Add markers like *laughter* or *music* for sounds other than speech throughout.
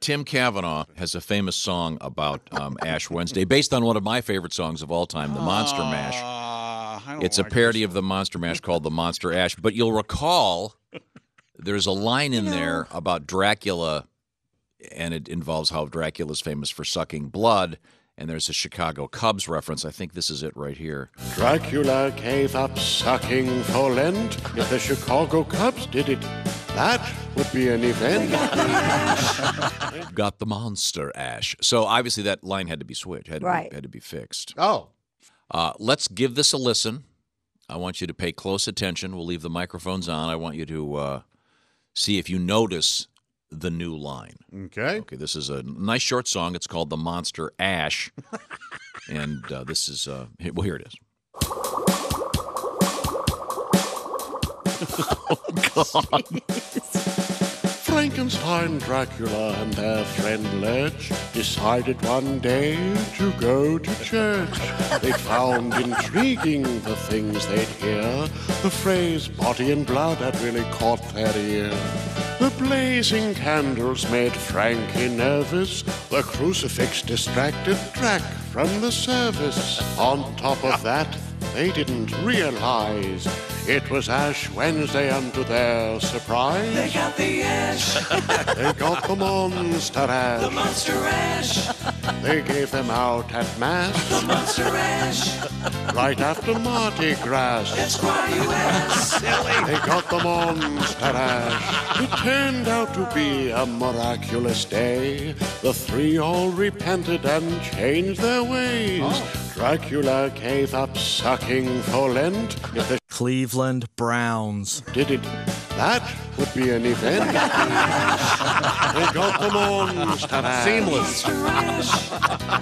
Tim Cavanagh has a famous song about um, Ash Wednesday, based on one of my favorite songs of all time, the Monster Mash. I don't It's a parody of the Monster Mash called the Monster Ash. But you'll recall there's a line in there about Dracula, and it involves how Dracula's famous for sucking blood. And there's a Chicago Cubs reference. I think this is it right here. Dracula gave up sucking for Lent. If the Chicago Cubs did it, that would be an event. *laughs* Got the Monster Ash. So obviously that line had to be switched, had to, Right. be, had to be fixed. Oh, Uh, let's give this a listen. I want you to pay close attention. We'll leave the microphones on. I want you to uh, see if you notice the new line. okay. Okay, this is a nice short song. It's called The Monster Ash. *laughs* and uh, this is, uh, he- well, here it is. Oh, Frankenstein, Dracula, and their friend Lurch decided one day to go to church. They found intriguing the things they'd hear. The phrase body and blood had really caught their ear. The blazing candles made Frankie nervous. The crucifix distracted Drac from the service. On top of that, they didn't realize it was Ash Wednesday, and to their surprise, They got the ash, *laughs* they got the monster ash. the monster ash, They gave them out at mass, The monster ash. right after Mardi Gras. That's why you ask. Silly. They got the monster ash. It turned out to be a miraculous day. The three all repented and changed their ways. Oh. Dracula gave up sucking for Lent. If they Cleveland Browns. did it, that would be an event. they got the on, ash. Seamless.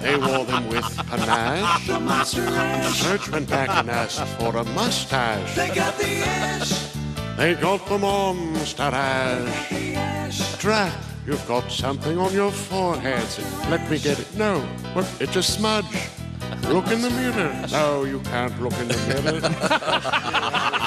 They wore them with panache. The monster ash. Church went back and asked for a mustache. They got the ash, They got the monster ash. the ash. Drac, you've got something on your forehead. Let me get it. No, what? It's a smudge. Look in the mirror. No, you can't look in the mirror. *laughs*